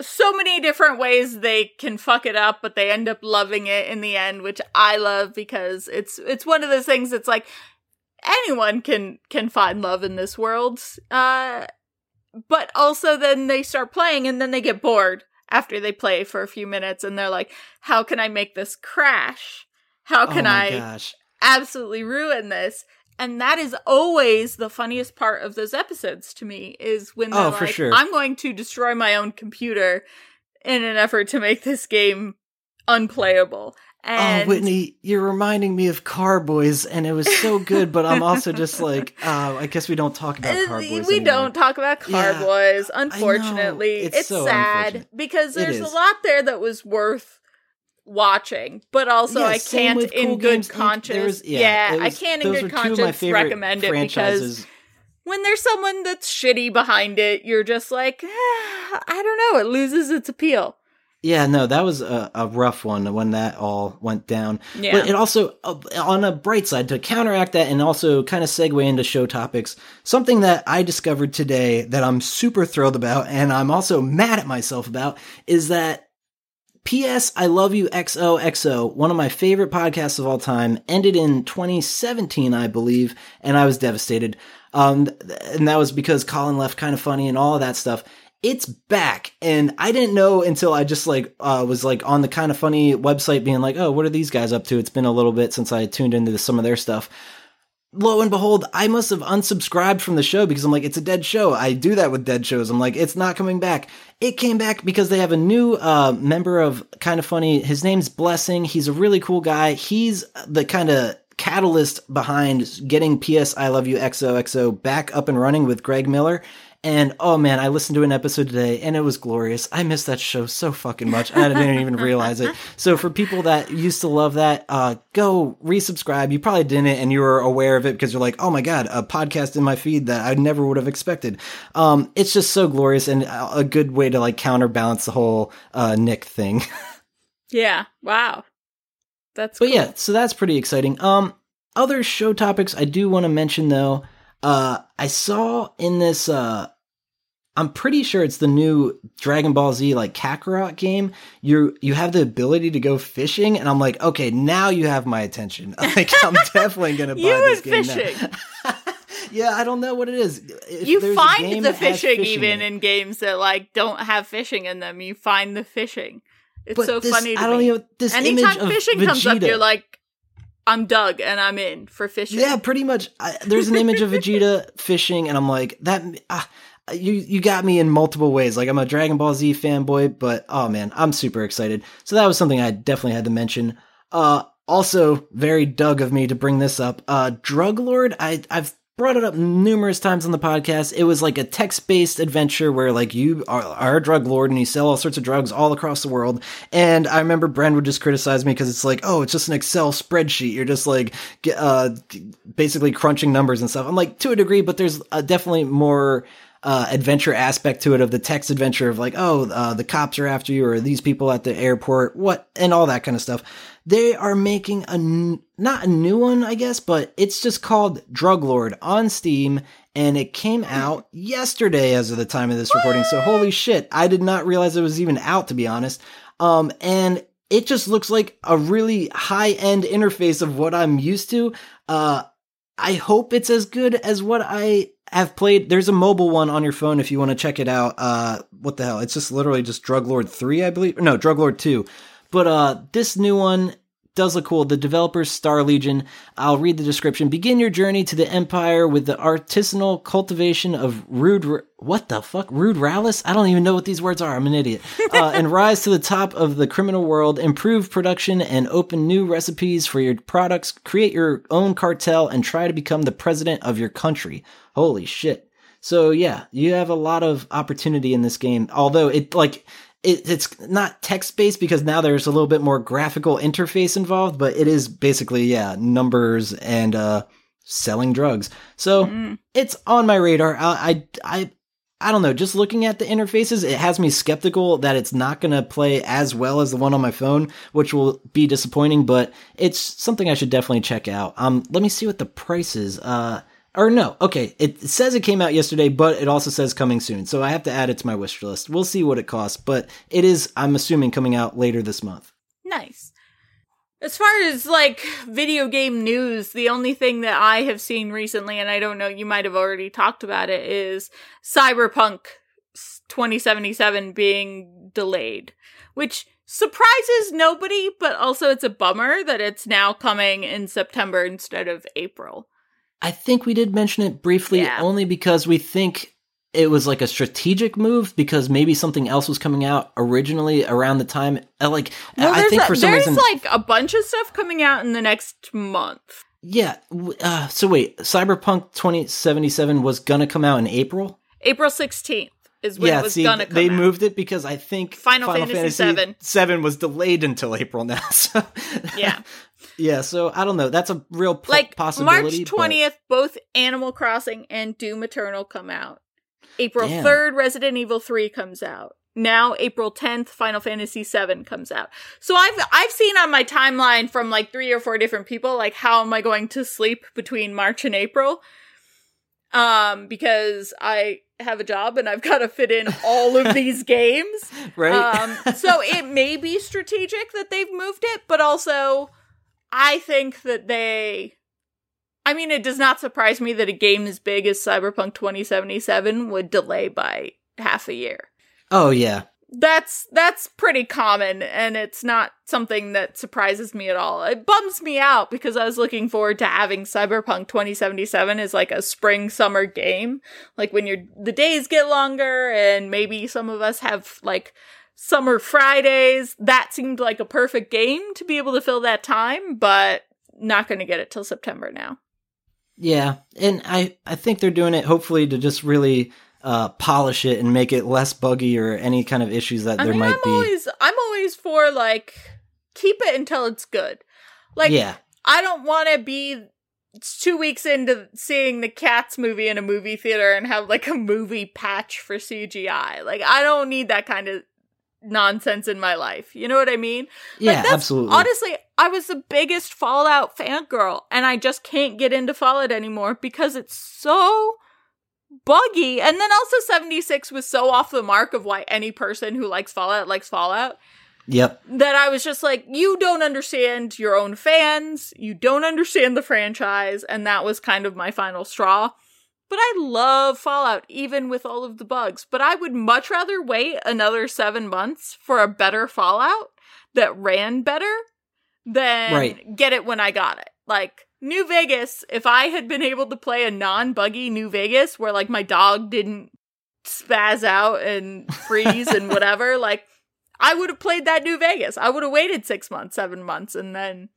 so many different ways they can fuck it up, but they end up loving it in the end, which I love because it's it's one of those things that's like anyone can can find love in this world. Uh but also then they start playing and then they get bored after they play for a few minutes and they're like, how can I make this crash? How can oh I gosh. absolutely ruin this. And that is always the funniest part of those episodes to me is when they're Oh, like, sure. I'm going to destroy my own computer in an effort to make this game unplayable. And oh, Whitney, you're reminding me of Car Boys, and it was so good. but I'm also just like, uh, I guess we don't talk about uh, Car Boys. we anymore. don't talk about Yeah, Car Boys, unfortunately. It's It's, so sad because It there's a lot there that was worth watching, but also Yeah, I can't in Cool good conscience. was- yeah, it I can't in good were two of my conscience recommend it because when there's someone that's shitty behind it, you're just like, "Ah, I don't know, it loses its appeal. Yeah, no, that was a, a rough one when that all went down. Yeah. But it also, uh, on a bright side, to counteract that and also kind of segue into show topics, something that I discovered today that I'm super thrilled about and I'm also mad at myself about is that P.S. I Love You XOXO, one of my favorite podcasts of all time, ended in 2017, I believe, and I was devastated. Um, and that was because Colin left kind of funny and all of that stuff. It's back, and I didn't know until I just like uh, was like on the kind of funny website, being like, "Oh, what are these guys up to?" It's been a little bit since I tuned into some of their stuff lo and behold, I must have unsubscribed from the show because I'm like, it's a dead show. I do that with dead shows. I'm like, it's not coming back. It came back because they have a new uh, member of Kind of Funny. His name's Blessing. He's a really cool guy. He's the kind of catalyst behind getting PS I Love You XOXO back up and running with Greg Miller. And oh man, I listened to an episode today and it was glorious. I missed that show so fucking much. I didn't even realize it. So for people that used to love that, uh, go resubscribe. You probably didn't and you were aware of it because you're like, oh my God, a podcast in my feed that I never would have expected. Um, it's just so glorious and a good way to like counterbalance the whole, uh, Nick thing. Yeah. Wow. That's But cool. yeah, so that's pretty exciting. Um, other show topics I do want to mention though. Uh, I saw in this. Uh, I'm pretty sure it's the new Dragon Ball Z like Kakarot game. You you have the ability to go fishing, and I'm like, okay, now you have my attention. Like I'm definitely gonna buy You this game fishing. now. yeah, I don't know what it is. If you find the fishing, fishing even in in games that like don't have fishing in them. You find the fishing. It's But so this- funny to I don't me. know this image Anytime of fishing comes up, you're like, I'm Doug and I'm in for fishing. Yeah, pretty much. I, there's an image of Vegeta fishing, and I'm like, that. Ah, you you got me in multiple ways. Like I'm a Dragon Ball Z fanboy, but oh man, I'm super excited. So that was something I definitely had to mention. Uh, also very Doug of me to bring this up. Uh, Drug Lord. I I've brought it up numerous times on the podcast. It was like a text based adventure where like you are, are a drug lord and you sell all sorts of drugs all across the world. And I remember Bren would just criticize me because it's like, oh, it's just an Excel spreadsheet. You're just like, uh, basically crunching numbers and stuff. I'm like, to a degree, but there's uh, definitely more uh, adventure aspect to it of the text adventure of like, oh, uh, the cops are after you or these people at the airport, what, and all that kind of stuff. They are making a, n- not a new one, I guess, but it's just called Drug Lord on Steam and it came out yesterday as of the time of this recording. So holy shit, I did not realize it was even out to be honest. Um, and it just looks like a really high end interface of what I'm used to. Uh, I hope it's as good as what I have played. There's a mobile one on your phone if you want to check it out. Uh, what the hell? It's just literally just Drug Lord 3, I believe. No, Drug Lord 2. But uh, this new one does look cool. The developers Star Legion. I'll read the description. Begin your journey to the Empire with the artisanal cultivation of rude. What the fuck? Rude Rallis? I don't even know what these words are. I'm an idiot. Uh, and rise to the top of the criminal world. Improve production and open new recipes for your products. Create your own cartel and try to become the president of your country. Holy shit. So yeah, you have a lot of opportunity in this game. Although it like it, it's not text based because now there's a little bit more graphical interface involved, but it is basically yeah numbers and uh, selling drugs. So mm. it's on my radar. I, I I I don't know. Just looking at the interfaces, it has me skeptical that it's not going to play as well as the one on my phone, which will be disappointing. But it's something I should definitely check out. Um, let me see what the price is. Uh or no, okay. It says it came out yesterday, but it also says coming soon. So I have to add it to my wish list. We'll see what it costs, but it is, I'm assuming, coming out later this month. Nice. As far as like video game news, the only thing that I have seen recently, and I don't know, you might have already talked about it, is Cyberpunk 2077 being delayed, which surprises nobody, but also it's a bummer that it's now coming in September instead of April. I think we did mention it briefly yeah. only because we think it was like a strategic move because maybe something else was coming out originally around the time. Uh, like well, I think a, for some there's reason, there's like a bunch of stuff coming out in the next month. Yeah. Uh, so wait, Cyberpunk 2077 was gonna come out in April. April 16th is when yeah, it was see, gonna come They out. moved it because I think Final, Final Fantasy, Fantasy 7. 7 was delayed until April now. So yeah. Yeah, so I don't know. That's a real po- like possibility. March twentieth, but... both Animal Crossing and Doom Eternal come out. April third, Resident Evil three comes out. Now April tenth, Final Fantasy seven comes out. So I've I've seen on my timeline from like three or four different people like how am I going to sleep between March and April? Um, because I have a job and I've got to fit in all of these games. Right. Um, so it may be strategic that they've moved it, but also I think that they I mean, it does not surprise me that a game as big as Cyberpunk 2077 would delay by half a year. Oh yeah. That's that's pretty common and it's not something that surprises me at all. It bums me out because I was looking forward to having Cyberpunk 2077 as like a spring summer game. Like when your the days get longer and maybe some of us have like Summer Fridays. That seemed like a perfect game to be able to fill that time, but not going to get it till September now. Yeah, and I I think they're doing it hopefully to just really uh, polish it and make it less buggy or any kind of issues that I there mean, might I'm be. Always, I'm always for like keep it until it's good. Like, yeah, I don't want to be two weeks into seeing the Cats movie in a movie theater and have like a movie patch for CGI. Like, I don't need that kind of nonsense in my life. You know what I mean? Yeah, like absolutely. Honestly, I was the biggest Fallout fangirl, and I just can't get into Fallout anymore because it's so buggy. And then also 76 was so off the mark of why any person who likes Fallout likes Fallout. Yep. That I was just like, you don't understand your own fans, you don't understand the franchise, and that was kind of my final straw. But I love Fallout, even with all of the bugs. But I would much rather wait another seven months for a better Fallout that ran better than right. get it when I got it. Like, New Vegas, if I had been able to play a non buggy New Vegas where, like, my dog didn't spaz out and freeze and whatever, like, I would have played that New Vegas. I would have waited six months, seven months, and then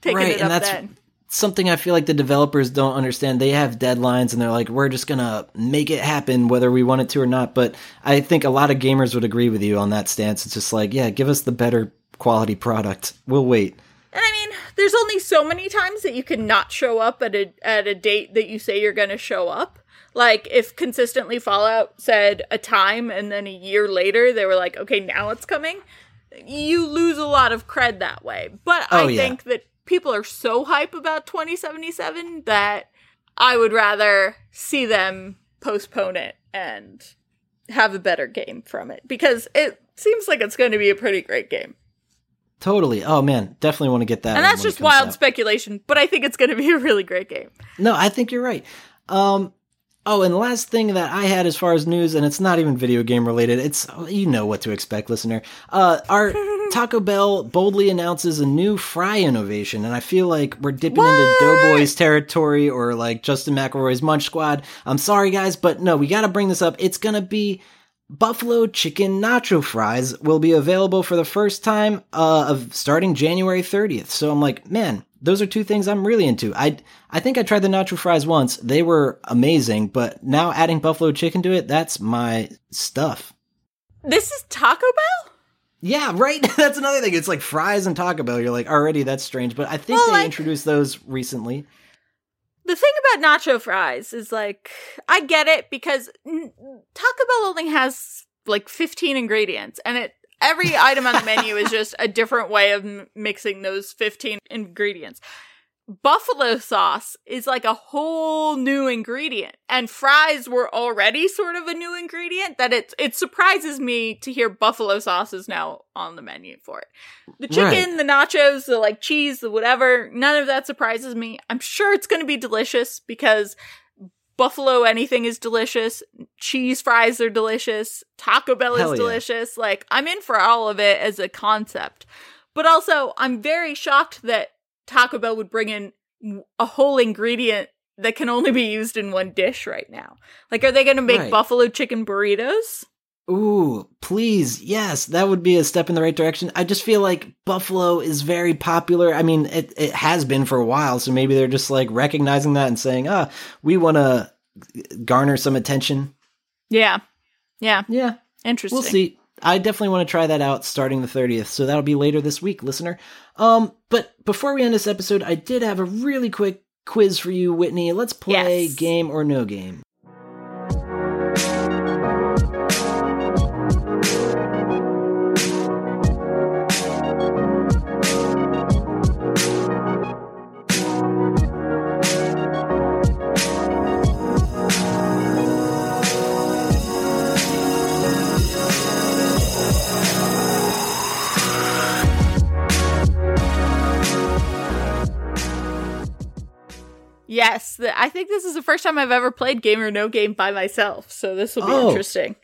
taken right, it up then something I feel like the developers don't understand. They have deadlines and they're like, we're just gonna make it happen whether we want it to or not. But I think a lot of gamers would agree with you on that stance. It's just like, yeah, give us the better quality product. We'll wait. And I mean, there's only so many times that you can not show up at a at a date that you say you're gonna show up. Like if consistently Fallout said a time and then a year later they were like, okay, now it's coming, you lose a lot of cred that way. But Oh, I yeah. think that people are so hype about 2077 that I would rather see them postpone it and have a better game from it because it seems like it's going to be a pretty great game. Totally. Oh man, definitely want to get that. and that's just wild out. speculation, but I think it's going to be a really great game. No, I think you're right. Um, oh, and the last thing that I had as far as news, and it's not even video game related. It's you know what to expect, listener. Uh, our Taco Bell boldly announces a new fry innovation, and I feel like we're dipping into Doughboys territory or like Justin McElroy's Munch Squad. I'm sorry, guys, but no, we got to bring this up. It's gonna be buffalo chicken nacho fries will be available for the first time uh, of starting January 30th. So I'm like, man, those are two things I'm really into. I I think I tried the nacho fries once. They were amazing, but now adding buffalo chicken to it, that's my stuff. This is Taco Bell? Yeah, right. That's another thing. It's like fries and Taco Bell. You're like, already that's strange, but I think Well, they like- introduced those recently. The thing about nacho fries is like I get it because Taco Bell only has like 15 ingredients and it every item on the menu is just a different way of m- mixing those 15 ingredients. Buffalo sauce is like a whole new ingredient and fries were already sort of a new ingredient that it it surprises me to hear buffalo sauce is now on the menu for it. The chicken, the nachos, the like cheese, the whatever, none of that surprises me. I'm sure it's going to be delicious because buffalo anything is delicious. Cheese fries are delicious. Taco Bell Hell is yeah. delicious. Like I'm in for all of it as a concept. But also, I'm very shocked that Taco Bell would bring in a whole ingredient that can only be used in one dish right now. Like, are they going to make Right. buffalo chicken burritos? Ooh, please. Yes, that would be a step in the right direction. I just feel like Buffalo is very popular. I mean, it, it has been for a while, so maybe they're just like recognizing that and saying, ah, we want to garner some attention. Yeah. Yeah. Yeah, Interesting. we'll see. I definitely want to try that out starting the 30th, so that'll be later this week, listener. Um, but before we end this episode, I did have a really quick quiz for you, Whitney. Let's play Yes. game or no game. Yes. th- I think this is the first time I've ever played game or no game by myself. So this will be Oh. interesting.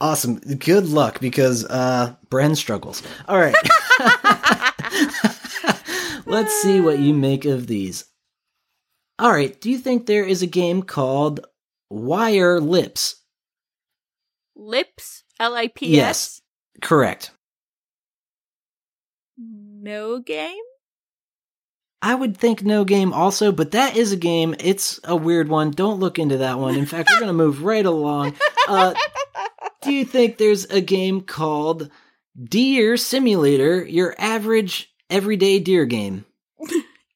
Awesome. Good luck because uh Bren struggles. All right. Let's see what you make of these. All right, do you think there is a game called Wire Lips? Lips? L I P S? Yes. Correct. No game? I would think no game also, but that is a game. It's a weird one. Don't look into that one. In fact, we're going to move right along. Uh, do you think there's a game called Deer Simulator, your average everyday deer game?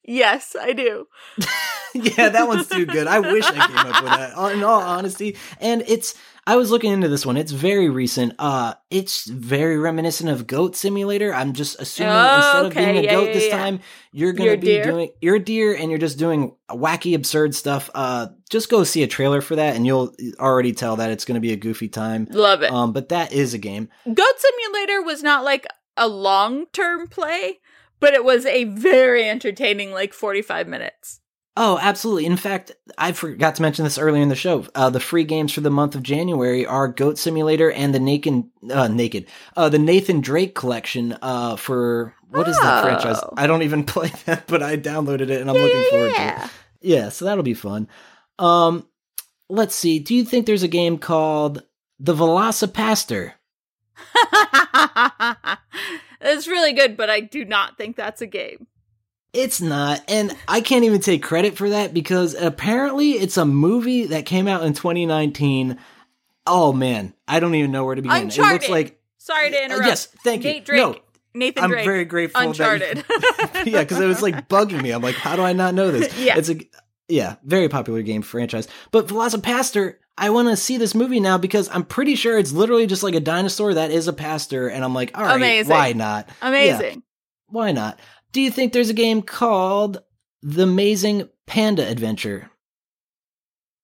Yes, I do. yeah, that one's too good. I wish I came up with that. In all honesty, and it's I was looking into this one. It's very recent. Uh it's very reminiscent of Goat Simulator. I'm just assuming Oh, instead okay. of being a Yeah, goat yeah, this yeah. time, you're gonna be deer? doing you're a deer and you're just doing wacky, absurd stuff. Uh just go see a trailer for that and you'll already tell that it's gonna be a goofy time. Love it. Um, but that is a game. Goat Simulator was not like a long term play, but it was a very entertaining, like 45 minutes. Oh, absolutely. In fact, I forgot to mention this earlier in the show. Uh, the free games for the month of January are Goat Simulator and the Naked, uh, Naked, uh, the Nathan Drake collection. Uh, for what is that Oh. franchise? I don't even play that, but I downloaded it and I'm looking forward to it. yeah. Yeah, so that'll be fun. Um, let's see. Do you think there's a game called the VelociPastor? it's really good, but I do not think that's a game. It's not, and I can't even take credit for that because apparently it's a movie that came out in 2019. Oh man, I don't even know where to begin. It Uncharted. looks like Sorry to interrupt. yes, thank you. Nate Drake. No, Nathan I'm Drake. very grateful. Uncharted. That you, yeah, because it was like bugging me. I'm like, how do I not know this? Yeah. it's a Yeah, very popular game franchise. But VelociPastor, I want to see this movie now because I'm pretty sure it's literally just like a dinosaur that is a pastor, and I'm like, all right, Amazing. why not? Amazing. Why not? Do you think there's a game called The Amazing Panda Adventure?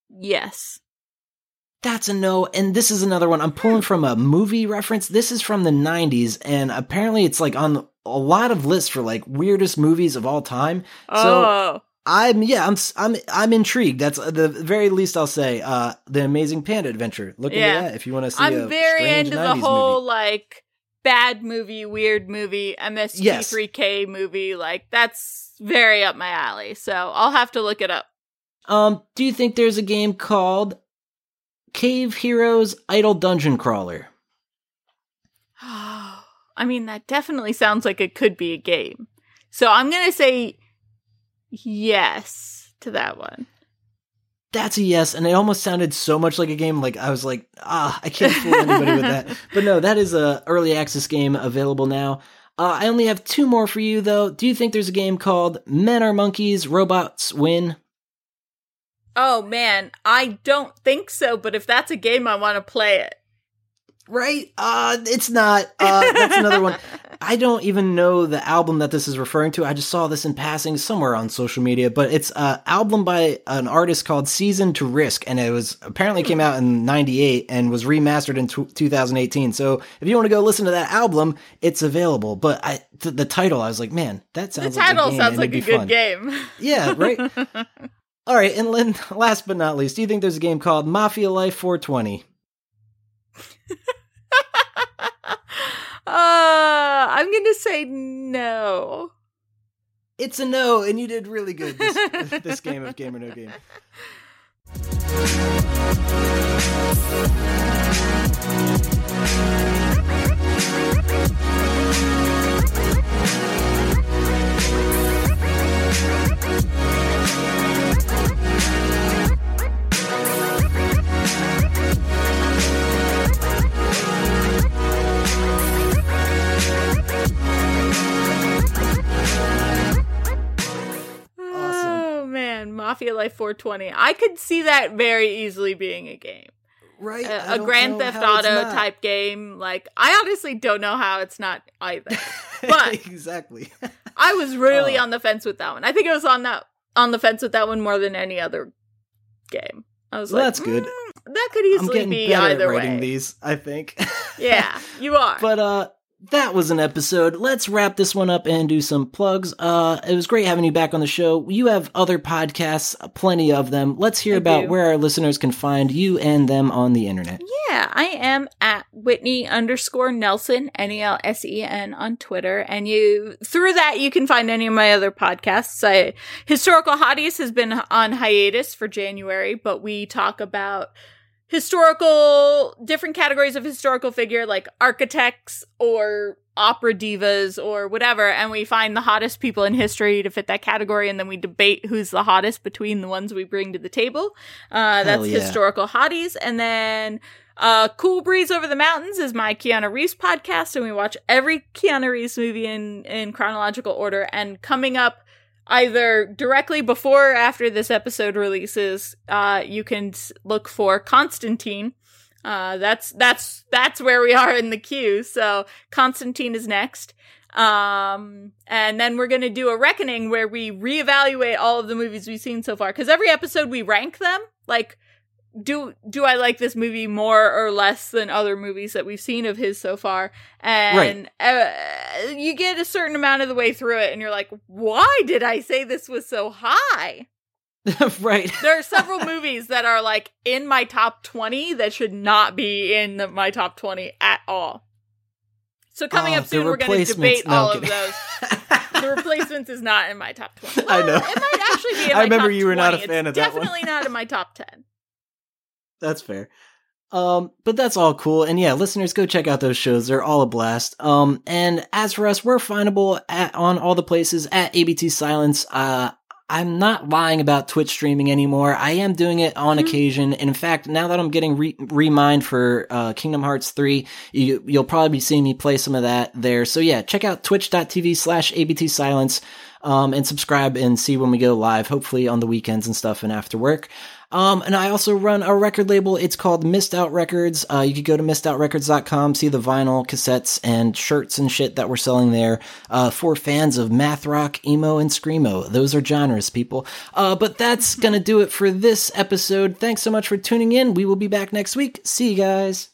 Yes. That's a no. And this is another one. I'm pulling from a movie reference. This is from the 90s, and apparently it's like on a lot of lists for like weirdest movies of all time. So Oh. I'm yeah, I'm I'm I'm intrigued. That's uh, the very least I'll say. Uh, the Amazing Panda Adventure. Look Yeah. into that if you want to see. a I'm very into the whole movie. like bad movie, weird movie, MST3K movie. Like that's very up my alley. So I'll have to look it up. Um, do you think there's a game called Cave Heroes Idle Dungeon Crawler? I mean, that definitely sounds like it could be a game. So I'm gonna say yes to that one. That's a yes, and it almost sounded so much like a game. Like I was like, ah, I can't fool anybody with that. But no, that is a early access game available now. Uh, I only have two more for you though. Do you think there's a game called Men Are Monkeys, Robots Win? Oh man, I don't think so. But if that's a game, I want to play it. Right? Uh, it's not. Uh, that's another one. I don't even know the album that this is referring to. I just saw this in passing somewhere on social media, but it's an album by an artist called Season to Risk, and it was apparently came out in '98 and was remastered in t- 2018. So if you want to go listen to that album, it's available. But I, th- the title, I was like, man, that The sounds like a title game, sounds like a good fun. game. Yeah, right. All right, and Lynn, last but not least, do you think there's a game called Mafia Life 420? Uh, I'm gonna say no. It's a no, and you did really good this, this game of Game or No Game. Oh Mafia Life 420. I could see that very easily being a game. Right? A, don't Grand Theft Auto type game. Like, I honestly don't know how it's not either. But exactly. I was really Oh. on the fence with that one. I think I was on that on the fence with that one more than any other game. I was Well, like, that's good. "Mm, that could I'm easily getting be better at either writing way. these, I think. Yeah, you are. But uh that was an episode. Let's wrap this one up and do some plugs. Uh it was great having you back on the show. You have other podcasts, plenty of them. Let's hear I about do. where our listeners can find you and them on the internet. Yeah, I am at Whitney underscore Nelsen, N E L S E N on Twitter. And you, through that, you can find any of my other podcasts. I, Historical Hotties has been on hiatus for January, but we talk about historical, different categories of historical figure, like architects or opera divas or whatever. And we find the hottest people in history to fit that category. And then we debate who's the hottest between the ones we bring to the table. Uh, that's yeah. historical hotties. And then uh, Cool Breeze Over the Mountains is my Keanu Reeves podcast, and we watch every Keanu Reeves movie in, in chronological order. And coming up either directly before or after this episode releases, uh, you can look for Constantine. Uh, that's that's that's where we are in the queue. So Constantine is next. Um, and then we're gonna do a reckoning where we reevaluate all of the movies we've seen so far. Because every episode we rank them. Like, do do I like this movie more or less than other movies that we've seen of his so far? And uh, you get a certain amount of the way through it, and you're like, why did I say this was so high? right. There are several movies that are like in my top 20 that should not be in the, my top 20 at all. So coming Oh, up soon, we're going to debate No, all of those. The replacements is not in my top 20. I know. It might actually be I remember you were not a fan It's of that one. Definitely not in my top 10. That's fair. Um, but that's all cool. And yeah, listeners, go check out those shows. They're all a blast. Um, and as for us, we're findable at, on all the places at ABT Silence. Uh, I'm not lying about Twitch streaming anymore. I am doing it on Mhm. occasion. And in fact, now that I'm getting re- remined for uh, Kingdom Hearts 3, you, you'll probably be seeing me play some of that there. So yeah, check out twitch.tv slash ABT Silence. um, and subscribe and see when we go live, hopefully on the weekends and stuff and after work. Um, and I also run a record label. It's called Missed Out Records. Uh, you could go to missedoutrecords.com, see the vinyl, cassettes, and shirts and shit that we're selling there uh, for fans of math rock, emo, and screamo. Those are genres, people. Uh, but that's going to do it for this episode. Thanks so much for tuning in. We will be back next week. See you guys.